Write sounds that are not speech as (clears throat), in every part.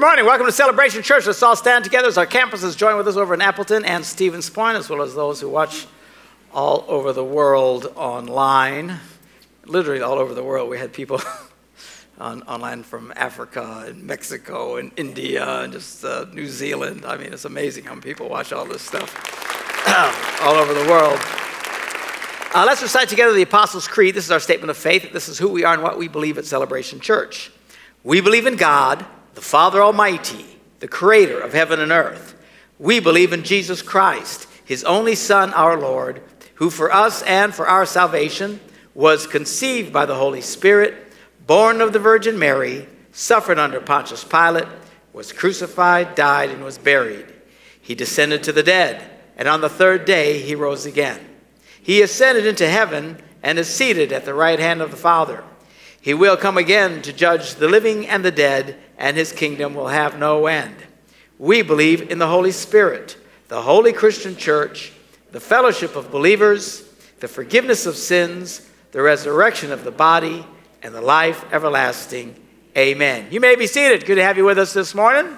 Good morning. Welcome to Celebration Church. Let's all stand together as our campuses join with us over in Appleton and Stevens Point, as well as those who watch all over the world online. Literally all over the world. We had people (laughs) on, online from Africa and Mexico and India and just uh, New Zealand. I mean, it's amazing how many people watch all this stuff (clears throat) all over the world. Uh, let's recite together the Apostles' Creed. This is our statement of faith. This is who we are and what we believe at Celebration Church. We believe in God the Father Almighty, the creator of heaven and earth. We believe in Jesus Christ, his only Son, our Lord, who for us and for our salvation was conceived by the Holy Spirit, born of the Virgin Mary, suffered under Pontius Pilate, was crucified, died, and was buried. He descended to the dead, and on the third day he rose again. He ascended into heaven and is seated at the right hand of the Father. He will come again to judge the living and the dead, and his kingdom will have no end. We believe in the Holy Spirit, the holy Christian church, the fellowship of believers, the forgiveness of sins, the resurrection of the body, and the life everlasting. Amen. You may be seated. Good to have you with us this morning.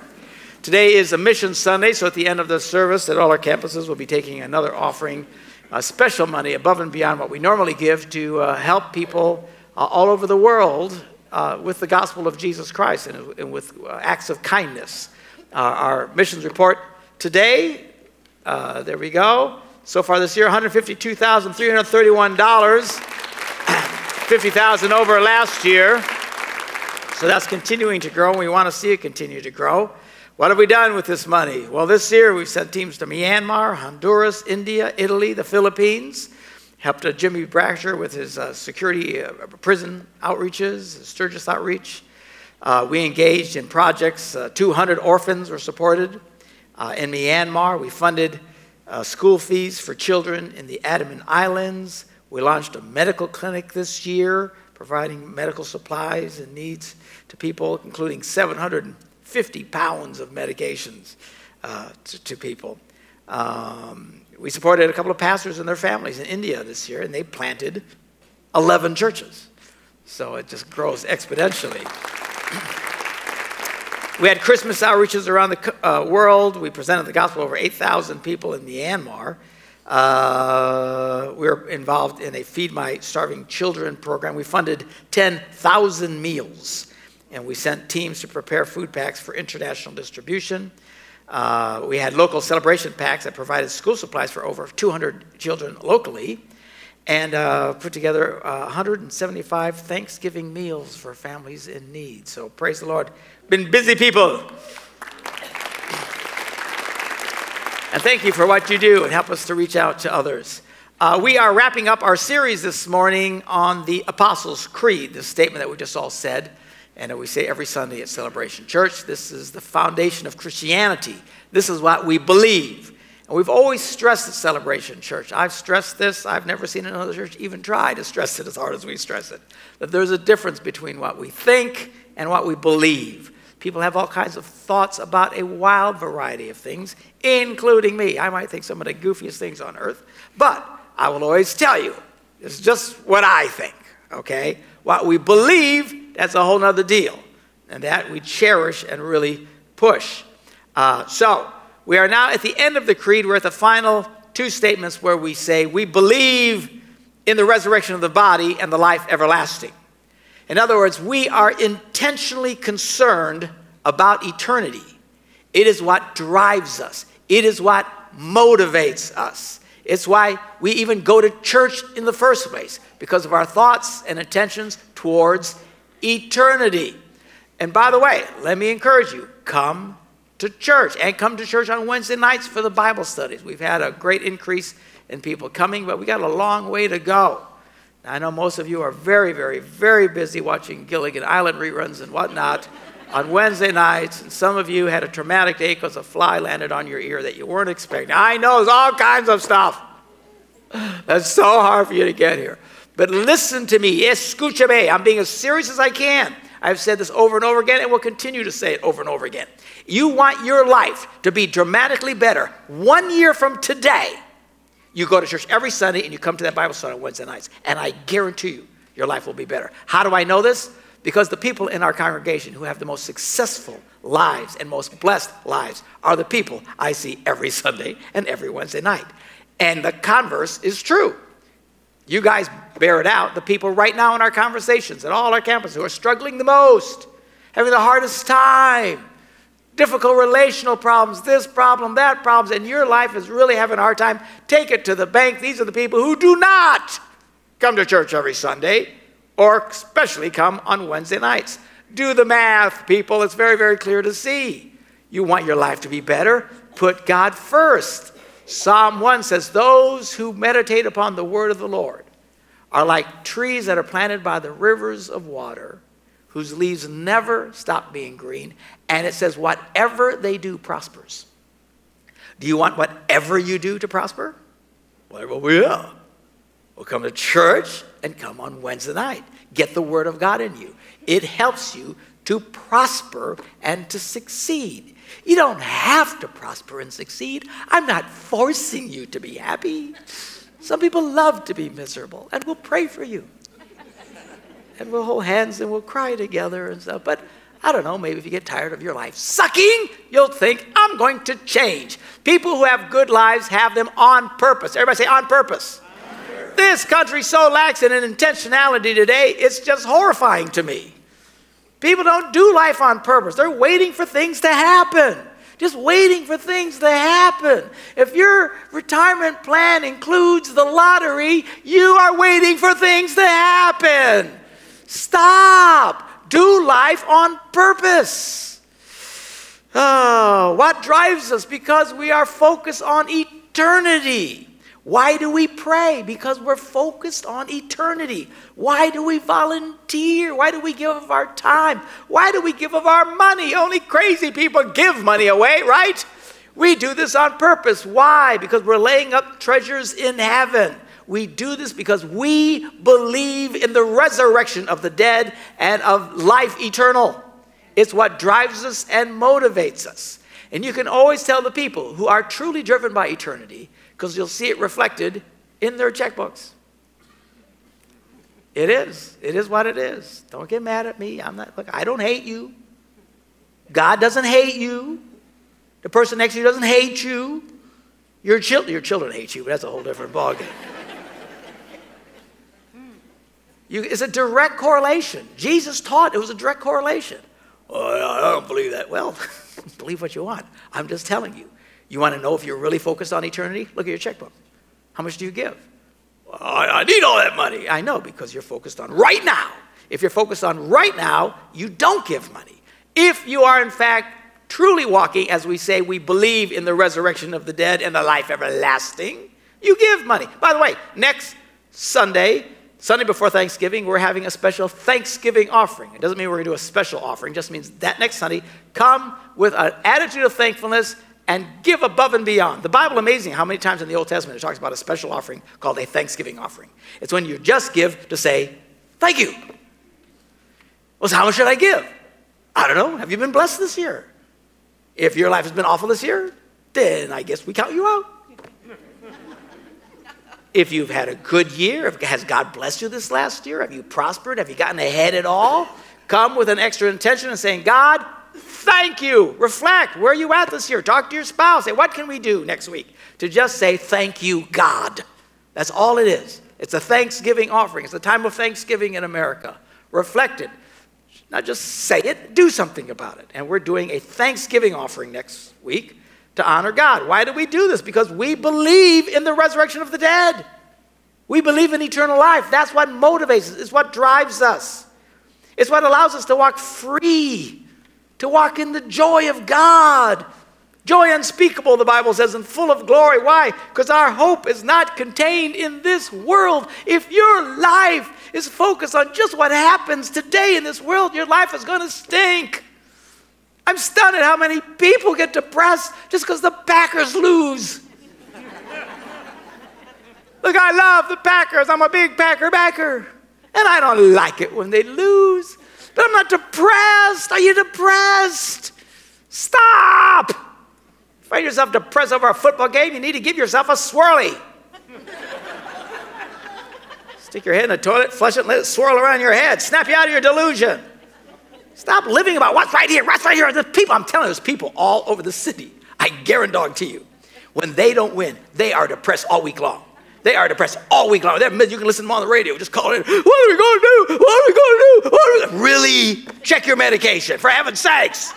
Today is a Mission Sunday, so at the end of the service at all our campuses, we'll be taking another offering, uh, special money above and beyond what we normally give to uh, help people uh, all over the world uh, with the gospel of Jesus Christ and, and with uh, acts of kindness. Uh, our missions report today, uh, there we go. So far this year, $152,331, (coughs) 50,000 over last year. So that's continuing to grow, and we want to see it continue to grow. What have we done with this money? Well, this year we've sent teams to Myanmar, Honduras, India, Italy, the Philippines helped uh, Jimmy Brasher with his uh, security uh, prison outreaches, Sturgis outreach. Uh, we engaged in projects. Uh, 200 orphans were supported. Uh, in Myanmar, we funded school fees for children in the Andaman Islands. We launched a medical clinic this year, providing medical supplies and needs to people, including 750 pounds of medications to, to, people. Um, we supported a couple of pastors and their families in India this year, and they planted 11 churches. So it just grows exponentially. (clears throat) we had Christmas outreaches around the uh, world. We presented the gospel to over 8,000 people in Myanmar. Uh, we were involved in a Feed My Starving Children program. We funded 10,000 meals, and we sent teams to prepare food packs for international distribution. Uh, we had local celebration packs that provided school supplies for over 200 children locally and uh, put together uh, 175 Thanksgiving meals for families in need. So praise the Lord. Been busy people. And thank you for what you do and help us to reach out to others. Uh, we are wrapping up our series this morning on the Apostles' Creed, the statement that we just all said and we say every Sunday at Celebration Church. This is the foundation of Christianity. This is what we believe. And we've always stressed at Celebration Church. I've stressed this. I've never seen another church even try to stress it as hard as we stress it. That there's a difference between what we think and what we believe. People have all kinds of thoughts about a wild variety of things, including me. I might think some of the goofiest things on earth, but I will always tell you, it's just what I think, okay? What we believe that's a whole nother deal. And that we cherish and really push. Uh, so, we are now at the end of the creed. We're at the final two statements where we say, We believe in the resurrection of the body and the life everlasting. In other words, we are intentionally concerned about eternity. It is what drives us, it is what motivates us. It's why we even go to church in the first place, because of our thoughts and intentions towards eternity. And by the way, let me encourage you come to church and come to church on Wednesday nights for the Bible studies. We've had a great increase in people coming, but we got a long way to go. I know most of you are very, very, very busy watching Gilligan Island reruns and whatnot (laughs) on Wednesday nights, and some of you had a traumatic day because a fly landed on your ear that you weren't expecting. I know there's all kinds of stuff. (laughs) That's so hard for you to get here. But listen to me. Escúchame. I'm being as serious as I can. I've said this over and over again and will continue to say it over and over again. You want your life to be dramatically better one year from today. You go to church every Sunday and you come to that Bible study on Wednesday nights. And I guarantee you, your life will be better. How do I know this? Because the people in our congregation who have the most successful lives and most blessed lives are the people I see every (laughs) Sunday and every Wednesday night. And the converse is true. You guys bear it out. The people right now in our conversations at all our campuses who are struggling the most, having the hardest time, difficult relational problems, this problem, that problems, and your life is really having a hard time, take it to the bank. These are the people who do not come to church every Sunday or especially come on Wednesday nights. Do the math, people. It's very, very clear to see. You want your life to be better? Put God first. Psalm 1 says, Those who meditate upon the word of the Lord are like trees that are planted by the rivers of water, whose leaves never stop being green. And it says, Whatever they do prospers. Do you want whatever you do to prosper? Well, yeah. Well, come to church and come on Wednesday night. Get the Word of God in you. It helps you to prosper and to succeed. You don't have to prosper and succeed. I'm not forcing you to be happy. Some people love to be miserable, and we'll pray for you. And we'll hold hands and we'll cry together and stuff. But I don't know, maybe if you get tired of your life sucking, you'll think, I'm going to change. People who have good lives have them on purpose. Everybody say, on purpose. This country so lacks in intentionality today, it's just horrifying to me. People don't do life on purpose, they're waiting for things to happen. Just waiting for things to happen. If your retirement plan includes the lottery, you are waiting for things to happen. Stop. Do life on purpose. Oh, what drives us? Because we are focused on eternity. Why do we pray? Because we're focused on eternity. Why do we volunteer? Why do we give of our time? Why do we give of our money? Only crazy people give money away, right? We do this on purpose. Why? Because we're laying up treasures in heaven. We do this because we believe in the resurrection of the dead and of life eternal. It's what drives us and motivates us. And you can always tell the people who are truly driven by eternity because you'll see it reflected in their checkbooks. It is. It is what it is. Don't get mad at me. I'm not, look, I don't hate you. God doesn't hate you. The person next to you doesn't hate you. Your, chil- your children hate you, but that's a whole different ballgame. You, it's a direct correlation. Jesus taught it was a direct correlation. Well, I don't believe that. Well, (laughs) believe what you want. I'm just telling you. You want to know if you're really focused on eternity? Look at your checkbook. How much do you give? I need all that money. I know because you're focused on right now. If you're focused on right now, you don't give money. If you are, in fact, truly walking, as we say, we believe in the resurrection of the dead and the life everlasting, you give money. By the way, next Sunday, Sunday before Thanksgiving, we're having a special Thanksgiving offering. It doesn't mean we're going to do a special offering, it just means that next Sunday, come with an attitude of thankfulness and give above and beyond. The Bible amazing how many times in the Old Testament it talks about a special offering called a thanksgiving offering. It's when you just give to say thank you. Well, so how much should I give? I don't know. Have you been blessed this year? If your life has been awful this year, then I guess we count you out. (laughs) if you've had a good year, has God blessed you this last year? Have you prospered? Have you gotten ahead at all? Come with an extra intention and saying, God, Thank you. Reflect. Where are you at this year? Talk to your spouse. Say, what can we do next week? To just say, thank you, God. That's all it is. It's a Thanksgiving offering. It's a time of Thanksgiving in America. Reflect it. Not just say it, do something about it. And we're doing a Thanksgiving offering next week to honor God. Why do we do this? Because we believe in the resurrection of the dead. We believe in eternal life. That's what motivates us, it's what drives us. It's what allows us to walk free to walk in the joy of God. Joy unspeakable, the Bible says, and full of glory. Why? Because our hope is not contained in this world. If your life is focused on just what happens today in this world, your life is going to stink. I'm stunned at how many people get depressed just because the Packers lose. Look, I love the Packers. I'm a big Packer backer. And I don't like it when they lose. But I'm not depressed. Are you depressed? Stop. Find yourself depressed over a football game, you need to give yourself a swirly. Stick your head in the toilet, flush it, let it swirl around your head. Snap you out of your delusion. Stop living about what's right here, what's right here. There's people, I'm telling you, there's people all over the city. I guarantee to you, when they don't win, they are depressed all week long. They are depressed all week long. They're, you can listen to them on the radio, just call in. What are we going to do? What are we going to do? What are we really? Check your medication, for heaven's sakes.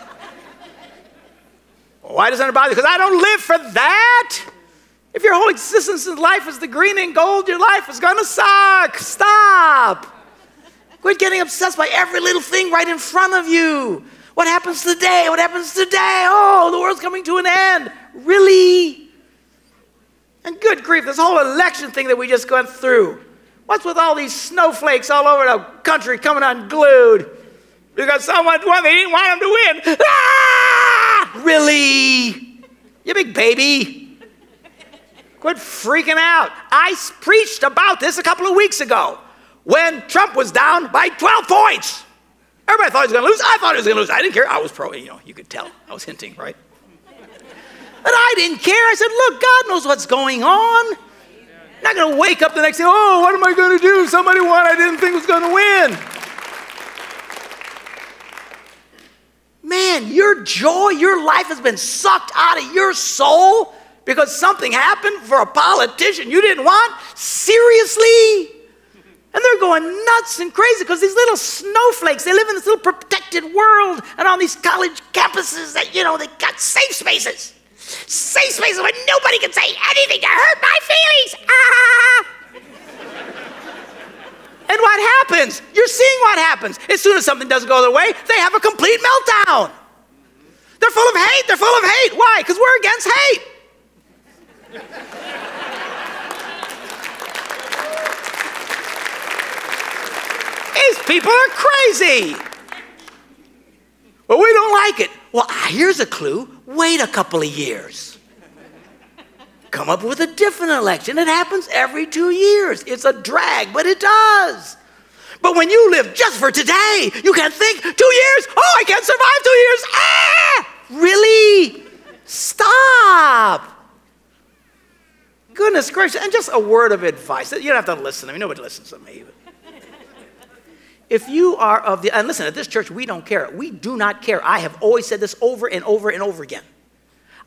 Why doesn't it bother you? Because I don't live for that. If your whole existence in life is the green and gold, your life is going to suck. Stop. Quit getting obsessed by every little thing right in front of you. What happens today? What happens today? Oh, the world's coming to an end. Really? And good grief, this whole election thing that we just went through. What's with all these snowflakes all over the country coming unglued? Because someone, well, they didn't want them to win. Ah! Really? You big baby. Quit freaking out. I preached about this a couple of weeks ago when Trump was down by 12 points. Everybody thought he was going to lose. I thought he was going to lose. I didn't care. I was pro, you know, you could tell. I was hinting, right? But I didn't care. I said, look, God knows what's going on. I'm not going to wake up the next day, oh, what am I going to do? Somebody won I didn't think was going to win. Man, your joy, your life has been sucked out of your soul because something happened for a politician you didn't want? Seriously? And they're going nuts and crazy because these little snowflakes, they live in this little protected world and on these college campuses that, you know, they got safe spaces. Safe spaces where nobody can say anything to hurt my feelings. Ah! and what happens? You're seeing what happens. As soon as something doesn't go their way, they have a complete meltdown. They're full of hate. They're full of hate. Why? Because we're against hate. These people are crazy. Well, we don't like it. Well, here's a clue wait a couple of years. Come up with a different election. It happens every two years. It's a drag, but it does. But when you live just for today, you can't think two years, oh, I can't survive two years. Ah, really? Stop. Goodness gracious. And just a word of advice. You don't have to listen to me. Nobody listens to me. If you are of the, and listen, at this church, we don't care. We do not care. I have always said this over and over and over again.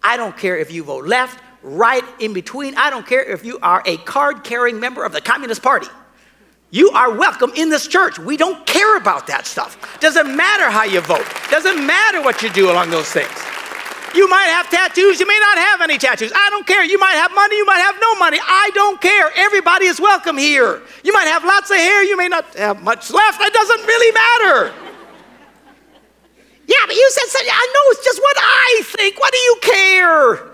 I don't care if you vote left, right, in between. I don't care if you are a card carrying member of the Communist Party. You are welcome in this church. We don't care about that stuff. Doesn't matter how you vote, doesn't matter what you do along those things. You might have tattoos, you may not have any tattoos. I don't care. You might have money, you might have no money. I don't care. Everybody is welcome here. You might have lots of hair, you may not have much left. That doesn't really matter. Yeah, but you said something. I know it's just what I think. What do you care?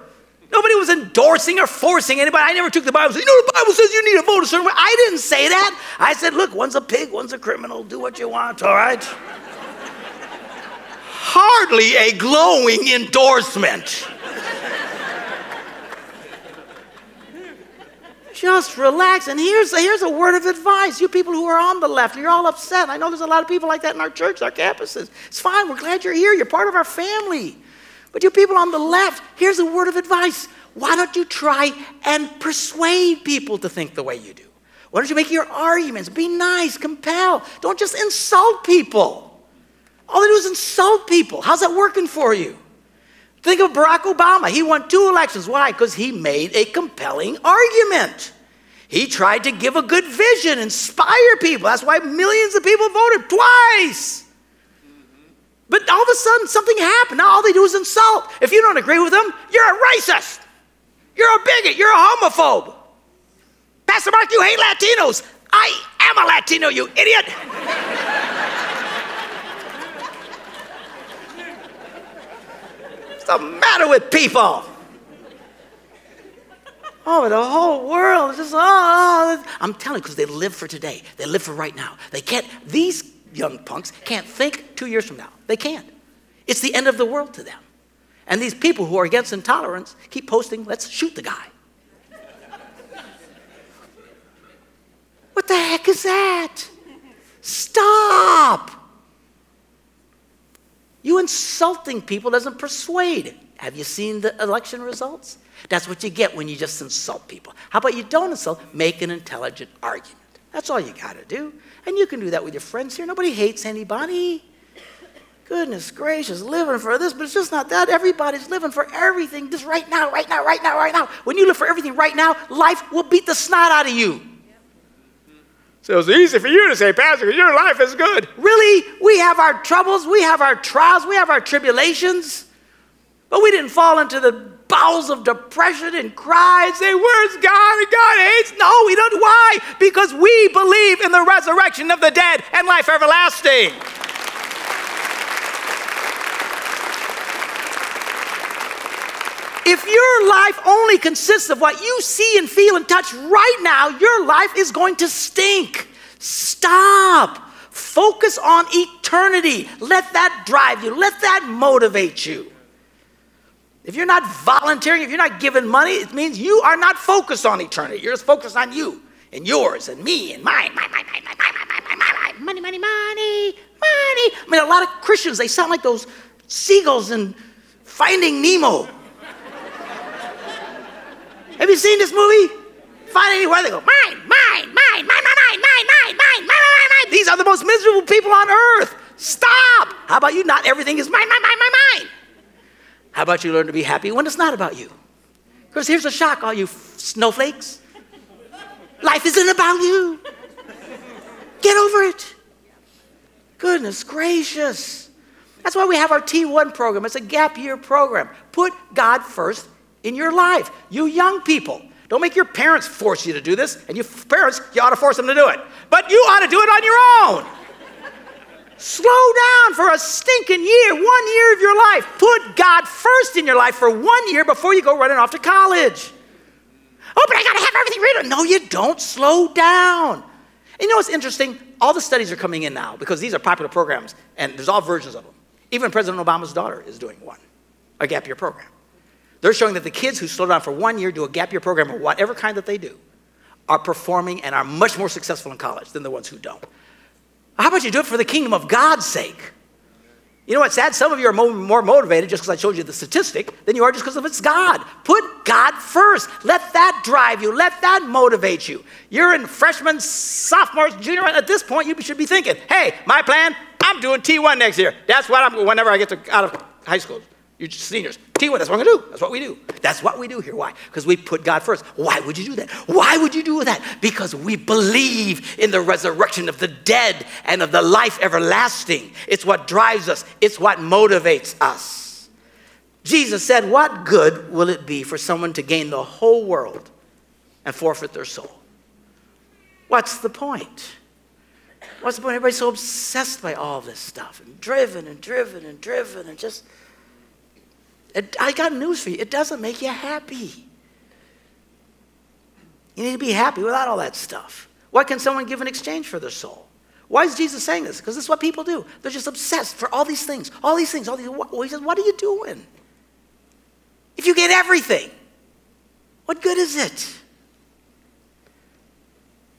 Nobody was endorsing or forcing anybody. I never took the Bible and said, you know, the Bible says you need to vote a certain way. I didn't say that. I said, look, one's a pig, one's a criminal. Do what you want, all right? Hardly a glowing endorsement. Just relax. And here's, here's a word of advice. You people who are on the left, you're all upset. I know there's a lot of people like that in our church, our campuses. It's fine. We're glad you're here. You're part of our family. But you people on the left, here's a word of advice. Why don't you try and persuade people to think the way you do? Why don't you make your arguments? Be nice, compel. Don't just insult people. All they do is insult people. How's that working for you? Think of Barack Obama. He won two elections. Why? Because he made a compelling argument. He tried to give a good vision, inspire people. That's why millions of people voted twice. But all of a sudden, something happened. Now all they do is insult. If you don't agree with them, you're a racist. You're a bigot. You're a homophobe. Pastor Mark, you hate Latinos. I am a Latino, you idiot. What's the matter with people? Oh, the whole world is just, oh. I'm telling you, because they live for today. They live for right now. They can't, these young punks can't think two years from now. They can't. It's the end of the world to them. And these people who are against intolerance keep posting, let's shoot the guy. what the heck is that? Stop. You insulting people doesn't persuade. Have you seen the election results? That's what you get when you just insult people. How about you don't insult? Make an intelligent argument. That's all you got to do. And you can do that with your friends here. Nobody hates anybody. Goodness gracious, living for this, but it's just not that. Everybody's living for everything just right now, right now, right now, right now. When you live for everything right now, life will beat the snot out of you. So it's easy for you to say, Pastor, your life is good. Really? We have our troubles, we have our trials, we have our tribulations, but we didn't fall into the bowels of depression and cry and say, Where's God? And God hates. No, we don't. Why? Because we believe in the resurrection of the dead and life everlasting. If your life only consists of what you see and feel and touch right now, your life is going to stink. Stop. Focus on eternity. Let that drive you, let that motivate you. If you're not volunteering, if you're not giving money, it means you are not focused on eternity. You're just focused on you and yours and me and mine, mine, mine, mine, mine, mine, mine, mine, mine, money, money, money, money. I mean, a lot of Christians, they sound like those seagulls in Finding Nemo. Have you seen this movie? Find anywhere they go, mine, mine, mine, mine, mine, mine, mine, mine, mine, mine, mine, mine. These are the most miserable people on earth. Stop. How about you? Not everything is mine, mine, mine, mine, mine. How about you learn to be happy when it's not about you? Because here's a shock, all you snowflakes. Life isn't about you. Get over it. Goodness gracious. That's why we have our T1 program. It's a gap year program. Put God first in your life. You young people, don't make your parents force you to do this. And you parents, you ought to force them to do it. But you ought to do it on your own. Slow down for a stinking year, one year of your life. Put God first in your life for one year before you go running off to college. Oh, but I got to have everything ready. No, you don't. Slow down. And you know what's interesting? All the studies are coming in now because these are popular programs, and there's all versions of them. Even President Obama's daughter is doing one, a gap year program. They're showing that the kids who slow down for one year, do a gap year program, or whatever kind that they do, are performing and are much more successful in college than the ones who don't. How about you do it for the kingdom of God's sake? You know what's sad? Some of you are more motivated just because I showed you the statistic than you are just because of it's God. Put God first. Let that drive you. Let that motivate you. You're in freshman, sophomore, junior. At this point, you should be thinking, hey, my plan, I'm doing T1 next year. That's what I'm, whenever I get to, out of high school. You seniors, T1, that's what I'm gonna do. That's what we do. That's what we do here. Why? Because we put God first. Why would you do that? Why would you do that? Because we believe in the resurrection of the dead and of the life everlasting. It's what drives us, it's what motivates us. Jesus said, What good will it be for someone to gain the whole world and forfeit their soul? What's the point? What's the point? Everybody's so obsessed by all this stuff and driven and driven and driven and just it, I got news for you. It doesn't make you happy. You need to be happy without all that stuff. What can someone give in exchange for their soul? Why is Jesus saying this? Because this is what people do. They're just obsessed for all these things, all these things, all these. What, he says, what are you doing? If you get everything, what good is it?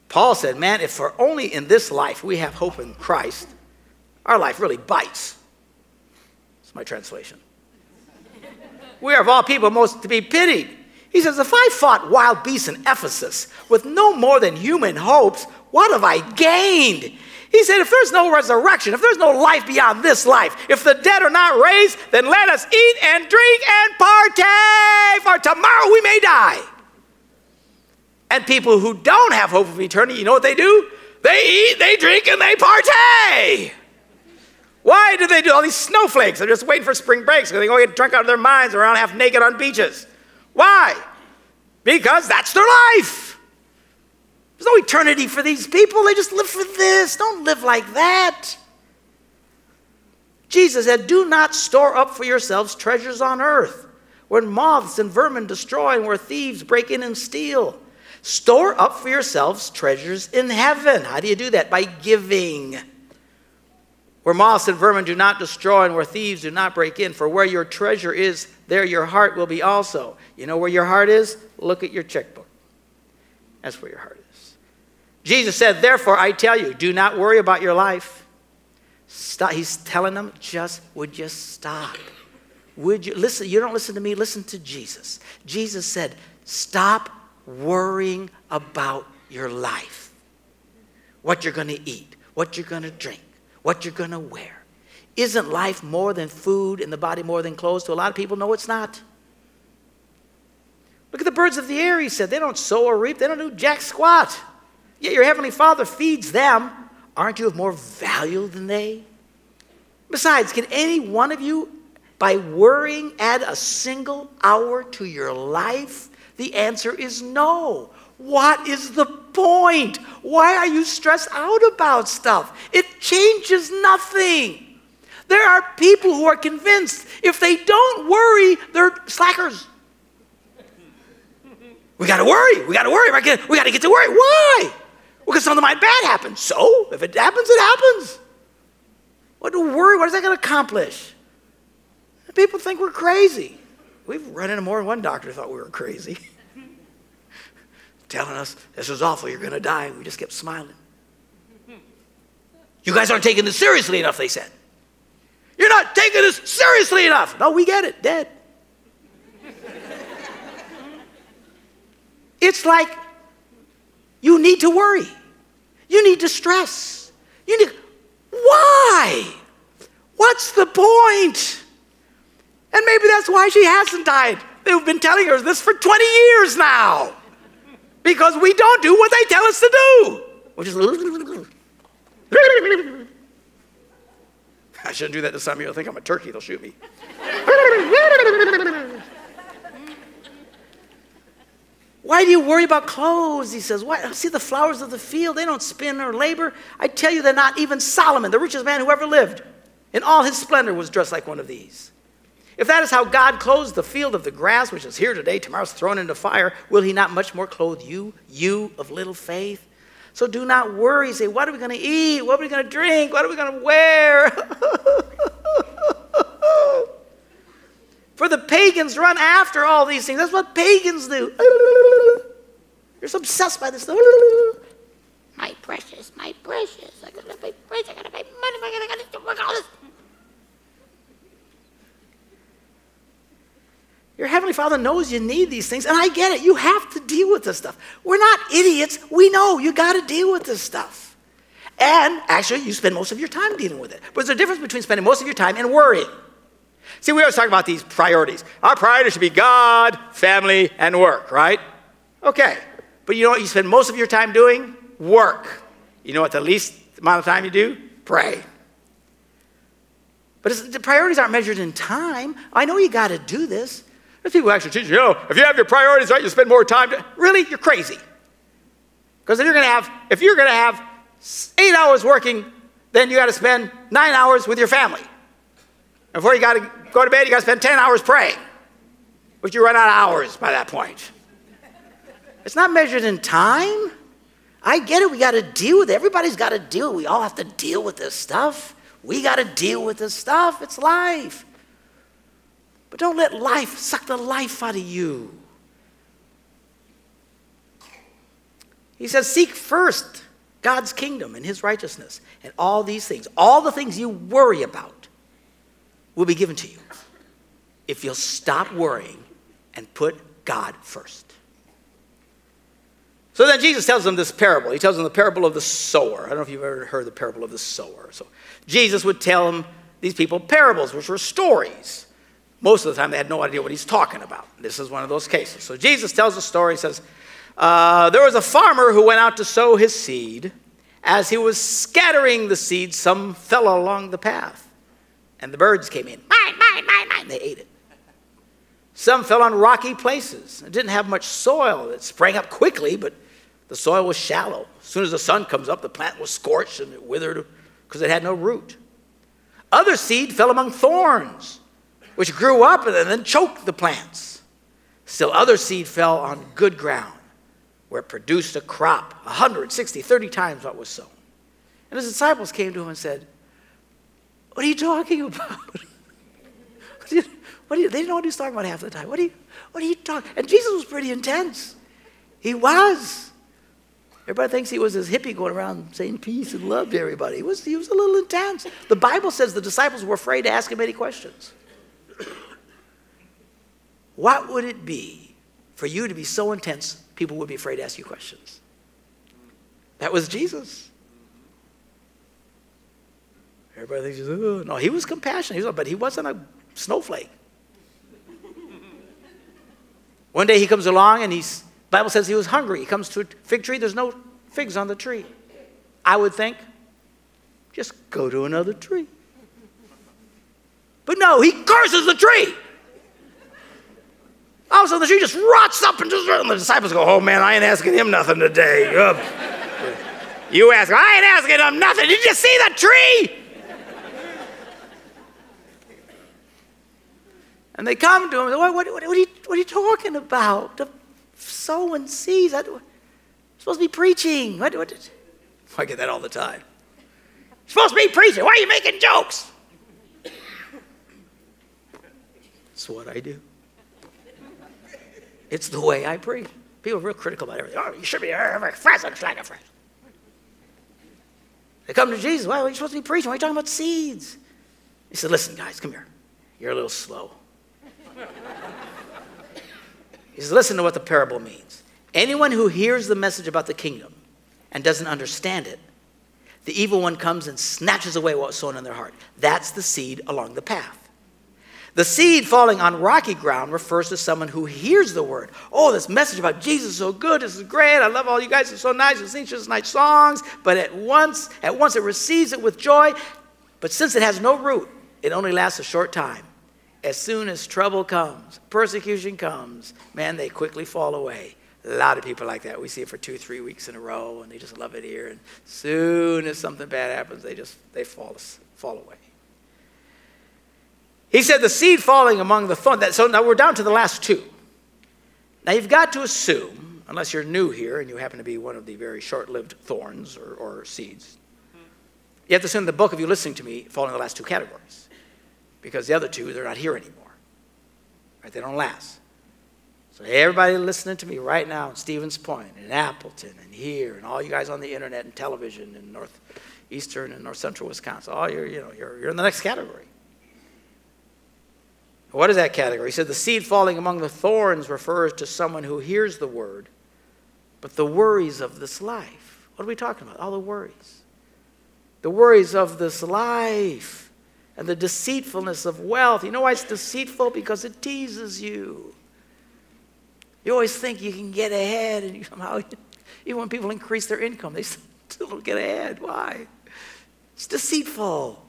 Paul said, man, if for only in this life we have hope in Christ, our life really bites. That's my translation we are of all people most to be pitied. He says, If I fought wild beasts in Ephesus with no more than human hopes, what have I gained? He said, If there's no resurrection, if there's no life beyond this life, if the dead are not raised, then let us eat and drink and partake, for tomorrow we may die. And people who don't have hope of eternity, you know what they do? They eat, they drink, and they partake. Why do they do all these snowflakes? They're just waiting for spring breaks because they go get drunk out of their minds around half naked on beaches. Why? Because that's their life. There's no eternity for these people. They just live for this. Don't live like that. Jesus said, Do not store up for yourselves treasures on earth, where moths and vermin destroy and where thieves break in and steal. Store up for yourselves treasures in heaven. How do you do that? By giving where moths and vermin do not destroy and where thieves do not break in. For where your treasure is, there your heart will be also. You know where your heart is? Look at your checkbook. That's where your heart is. Jesus said, Therefore, I tell you, do not worry about your life. Stop. He's telling them, just would you stop? Would you listen? You don't listen to me, listen to Jesus. Jesus said, Stop worrying about your life. What you're going to eat, what you're going to drink what you're going to wear. Isn't life more than food and the body more than clothes? To a lot of people, no, it's not. Look at the birds of the air, he said. They don't sow or reap, they don't do jack squat. Yet your heavenly Father feeds them. Aren't you of more value than they? Besides, can any one of you, by worrying, add a single hour to your life? The answer is no. What is the point? Why are you stressed out about stuff? It changes nothing. There are people who are convinced if they don't worry, they're slackers. We got to worry. We got to worry. We got to get to worry. Why? Because something might bad happen. So, if it happens, it happens. What to worry? What is that to accomplish? People think we're crazy. We've run into more than one doctor thought we were crazy. (laughs) Telling us, this is awful, you're going to die. We just kept smiling. You guys aren't taking this seriously enough, they said. You're not taking this seriously enough. No, we get it, dead. it's like you need to worry. You need to stress. You need why? What's the point? And maybe that's why she hasn't died. They've been telling her this for 20 years now. Because we don't do what they tell us to do. Which is I shouldn't do that to some of you. I think I'm a turkey, they'll shoot me. Why do you worry about clothes? He says, Why? See the flowers of the field, they don't spin or labor. I tell you, they're not even Solomon, the richest man who ever lived, in all his splendor was dressed like one of these. If that is how God clothes the field of the grass, which is here today, tomorrow's thrown into fire, will he not much more clothe you, you of little faith? So do not worry. Say, what are we going to eat? What are we going to drink? What are we going to wear? (laughs) For the pagans run after all these things. That's what pagans do. (laughs) You're so obsessed by this. (laughs) My precious, my precious. I gotta pay precious. I gotta pay money. I gotta work all this. Your Heavenly Father knows you need these things, and I get it. You have to deal with this stuff. We're not idiots. We know you got to deal with this stuff. And actually, you spend most of your time dealing with it. But there's a difference between spending most of your time and worrying. See, we always talk about these priorities. Our priorities should be God, family, and work, right? Okay. But you know what you spend most of your time doing? Work. You know what the least amount of time you do? Pray. But the priorities aren't measured in time. I know you got to do this. There's people actually teach you, know, if you have your priorities right, you spend more time. To, really? You're crazy. Because if you're going to have, if you're to have eight hours working, then you got to spend nine hours with your family. Before you got to go to bed, you got to spend 10 hours praying, but you run out of hours by that point. It's not measured in time. I get it. We got to deal with it. Everybody's got to deal. We all have to deal with this stuff. We got to deal with this stuff. It's life. But don't let life suck the life out of you. He says, Seek first God's kingdom and his righteousness, and all these things, all the things you worry about, will be given to you if you'll stop worrying and put God first. So then Jesus tells them this parable. He tells them the parable of the sower. I don't know if you've ever heard the parable of the sower. So Jesus would tell them these people parables, which were stories. Most of the time, they had no idea what he's talking about. This is one of those cases. So Jesus tells a story. He says, uh, There was a farmer who went out to sow his seed. As he was scattering the seed, some fell along the path and the birds came in. Mine, mine, mine, mine. They ate it. Some fell on rocky places. It didn't have much soil. It sprang up quickly, but the soil was shallow. As soon as the sun comes up, the plant was scorched and it withered because it had no root. Other seed fell among thorns, which grew up and then choked the plants. Still, other seed fell on good ground, where it produced a crop 160, 30 times what was sown. And his disciples came to him and said, what are you talking about? (laughs) what, you, what you, they didn't know what he was talking about half the time. What are you, what are you talking? And Jesus was pretty intense. He was. Everybody thinks he was this hippie going around saying peace and love to everybody. He was, he was a little intense. The Bible says the disciples were afraid to ask him any questions. (coughs) what would it be for you to be so intense, people would be afraid to ask you questions? That was Jesus. Everybody thinks he's, oh. no, he was compassionate, he was, but he wasn't a snowflake. (laughs) One day he comes along and he's, Bible says he was hungry. He comes to a fig tree, there's no figs on the tree. I would think, just go to another tree. But no, he curses the tree. All of a sudden, the tree just rots up and just. And the disciples go, "Oh man, I ain't asking him nothing today." you ask, I ain't asking him nothing. Did you see the tree? And they come to him. What, what, what, are, you, what are you talking about? The sowing seeds. I, am supposed to be preaching. What, what, I get that all the time. You're supposed to be preaching. Why are you making jokes? That's what I do. It's the way I preach. People are real critical about everything. Oh, you should be a fresh, like a fresh. They come to Jesus. Why are you supposed to be preaching? Why are you talking about seeds? He said, Listen, guys, come here. You're a little slow. He says, Listen to what the parable means. Anyone who hears the message about the kingdom and doesn't understand it, the evil one comes and snatches away what was sown in their heart. That's the seed along the path. The seed falling on rocky ground refers to someone who hears the word. Oh, this message about Jesus is so good. This is great. I love all you guys. It's so nice. You sing just nice songs. But at once, at once it receives it with joy. But since it has no root, it only lasts a short time. As soon as trouble comes, persecution comes, man, they quickly fall away. A lot of people like that. We see it for two, three weeks in a row, and they just love it here. And soon as something bad happens, they just they fall fall away. He said the seed falling among the thorns. So now we're down to the last two. Now you've got to assume, unless you're new here and you happen to be one of the very short-lived thorns or, or seeds, you have to assume the bulk of you listening to me fall in the last two categories because the other two, they're not here anymore. Right? They don't last. So everybody listening to me right now in Stevens Point and Appleton and here and all you guys on the internet and television in northeastern and north central Wisconsin, all you're, you know, you're, you're in the next category. What is that category? He said the seed falling among the thorns refers to someone who hears the word, but the worries of this life. What are we talking about? All the worries. The worries of this life and the deceitfulness of wealth. You know why it's deceitful? Because it teases you. You always think you can get ahead, and you somehow, (laughs) even when people increase their income, they (laughs) still don't get ahead. Why? It's deceitful.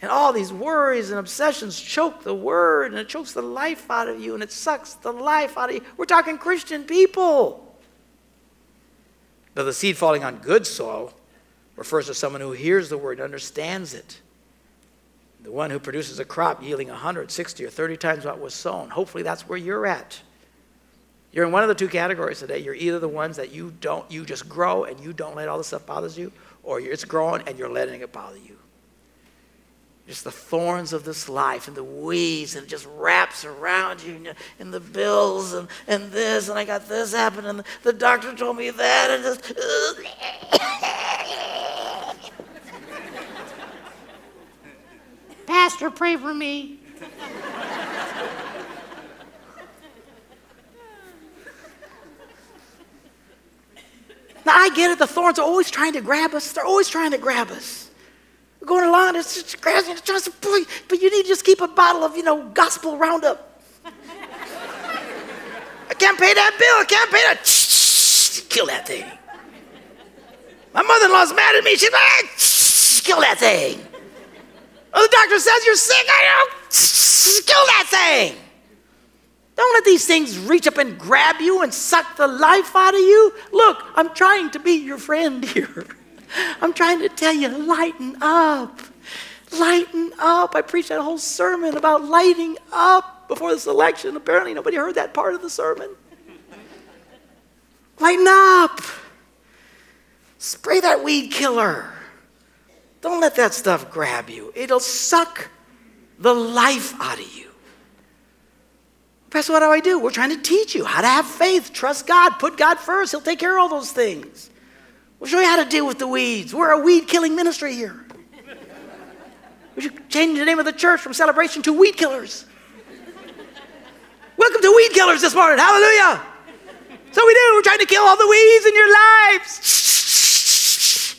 And all these worries and obsessions choke the word, and it chokes the life out of you, and it sucks the life out of you. We're talking Christian people. But the seed falling on good soil refers to someone who hears the word and understands it the one who produces a crop yielding 160 or 30 times what was sown. Hopefully that's where you're at. You're in one of the two categories today. You're either the ones that you don't, you just grow and you don't let all this stuff bothers you, or it's growing and you're letting it bother you. Just the thorns of this life and the weeds, and it just wraps around you and, the bills and, and this, and I got this happening, and the doctor told me that, and just. (laughs) Pastor, pray for me. now, I get it. The thorns are always trying to grab us. They're always trying to grab us. We're going along, it's just grabbing, it's trying to pull but you need to just keep a bottle of, you know, gospel roundup. I can't pay that bill. I can't pay that. Kill that thing. My mother-in-law's mad at me. She's like, kill that thing. Oh, the doctor says you're sick. I don't kill that thing. Don't let these things reach up and grab you and suck the life out of you. Look, I'm trying to be your friend here. (laughs) I'm trying to tell you, lighten up. Lighten up. I preached that whole sermon about lighting up before this election. Apparently, nobody heard that part of the sermon. Lighten up. Spray that weed killer. Don't let that stuff grab you. It'll suck the life out of you. Pastor, what do I do? We're trying to teach you how to have faith, trust God, put God first. He'll take care of all those things. We'll show you how to deal with the weeds. We're a weed killing ministry here. We should change the name of the church from celebration to weed killers. Welcome to Weed Killers this morning. Hallelujah. So we do. We're trying to kill all the weeds in your lives.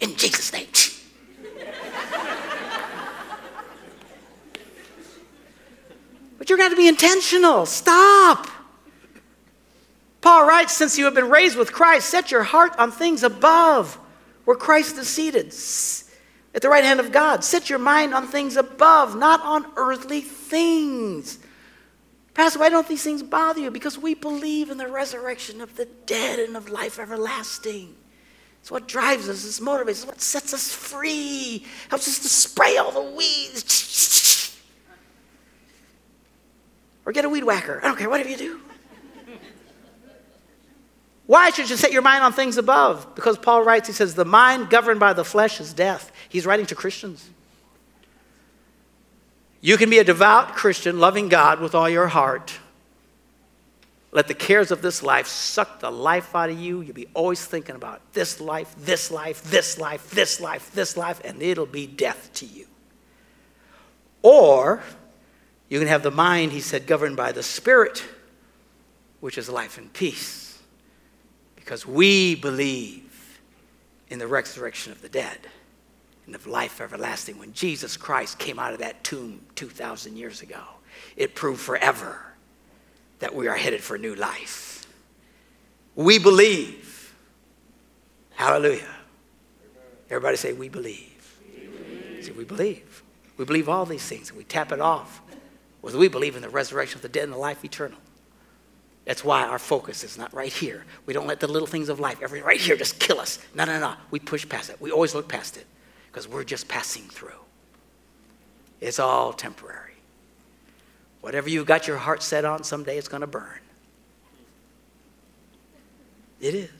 In Jesus' name. but you're going to be intentional. Stop. Paul writes, Since you have been raised with Christ, set your heart on things above, where Christ is seated at the right hand of God. Set your mind on things above, not on earthly things. Pastor, why don't these things bother you? Because we believe in the resurrection of the dead and of life everlasting. It's what drives us, it's motivates, it's what sets us free, helps us to spray all the weeds. Or get a weed whacker. I don't care, whatever you do. Why should you set your mind on things above? Because Paul writes, he says, the mind governed by the flesh is death. He's writing to Christians. You can be a devout Christian, loving God with all your heart. Let the cares of this life suck the life out of you. You'll be always thinking about this life, this life, this life, this life, this life, and it'll be death to you. Or you can have the mind, he said, governed by the Spirit, which is life and peace. Because we believe in the resurrection of the dead and of life everlasting. When Jesus Christ came out of that tomb 2,000 years ago, it proved forever that we are headed for new life. We believe. Hallelujah. Everybody say, We believe. We believe. See, we believe. We believe all these things and we tap it off. Whether we believe in the resurrection of the dead and the life eternal. That's why our focus is not right here. We don't let the little things of life, everything right here, just kill us. No, no, no. We push past it. We always look past it because we're just passing through. It's all temporary. Whatever you've got your heart set on, someday it's going to burn. It is.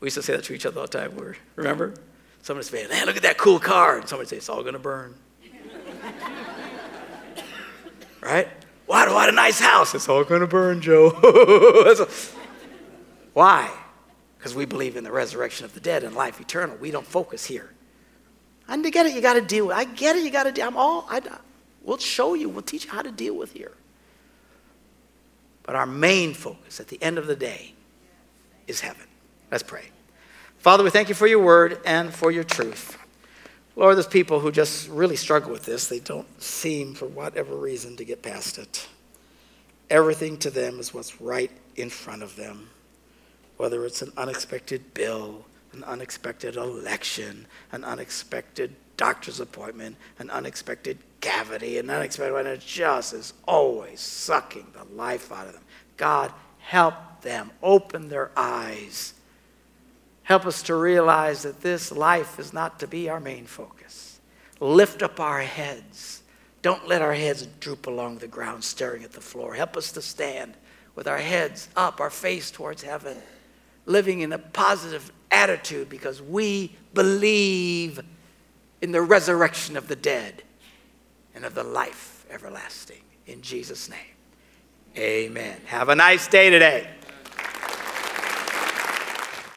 We used to say that to each other all the time. We're, remember? Somebody say, man, look at that cool car. And somebody say, it's all going to burn. (laughs) right? What, what a nice house. It's all going to burn, Joe. (laughs) Why? Because we believe in the resurrection of the dead and life eternal. We don't focus here. I get it, you got to deal with I get it, you got to deal. I'm all, I, we'll show you, we'll teach you how to deal with here. But our main focus at the end of the day is heaven. Let's pray. Father, we thank you for your word and for your truth. Lord, there's people who just really struggle with this. They don't seem, for whatever reason, to get past it. Everything to them is what's right in front of them, whether it's an unexpected bill, an unexpected election, an unexpected doctor's appointment, an unexpected cavity, an unexpected, and it just is always sucking the life out of them. God, help them, open their eyes. Help us to realize that this life is not to be our main focus. Lift up our heads. Don't let our heads droop along the ground, staring at the floor. Help us to stand with our heads up, our face towards heaven, living in a positive attitude because we believe in the resurrection of the dead and of the life everlasting. In Jesus' name, amen. Have a nice day today.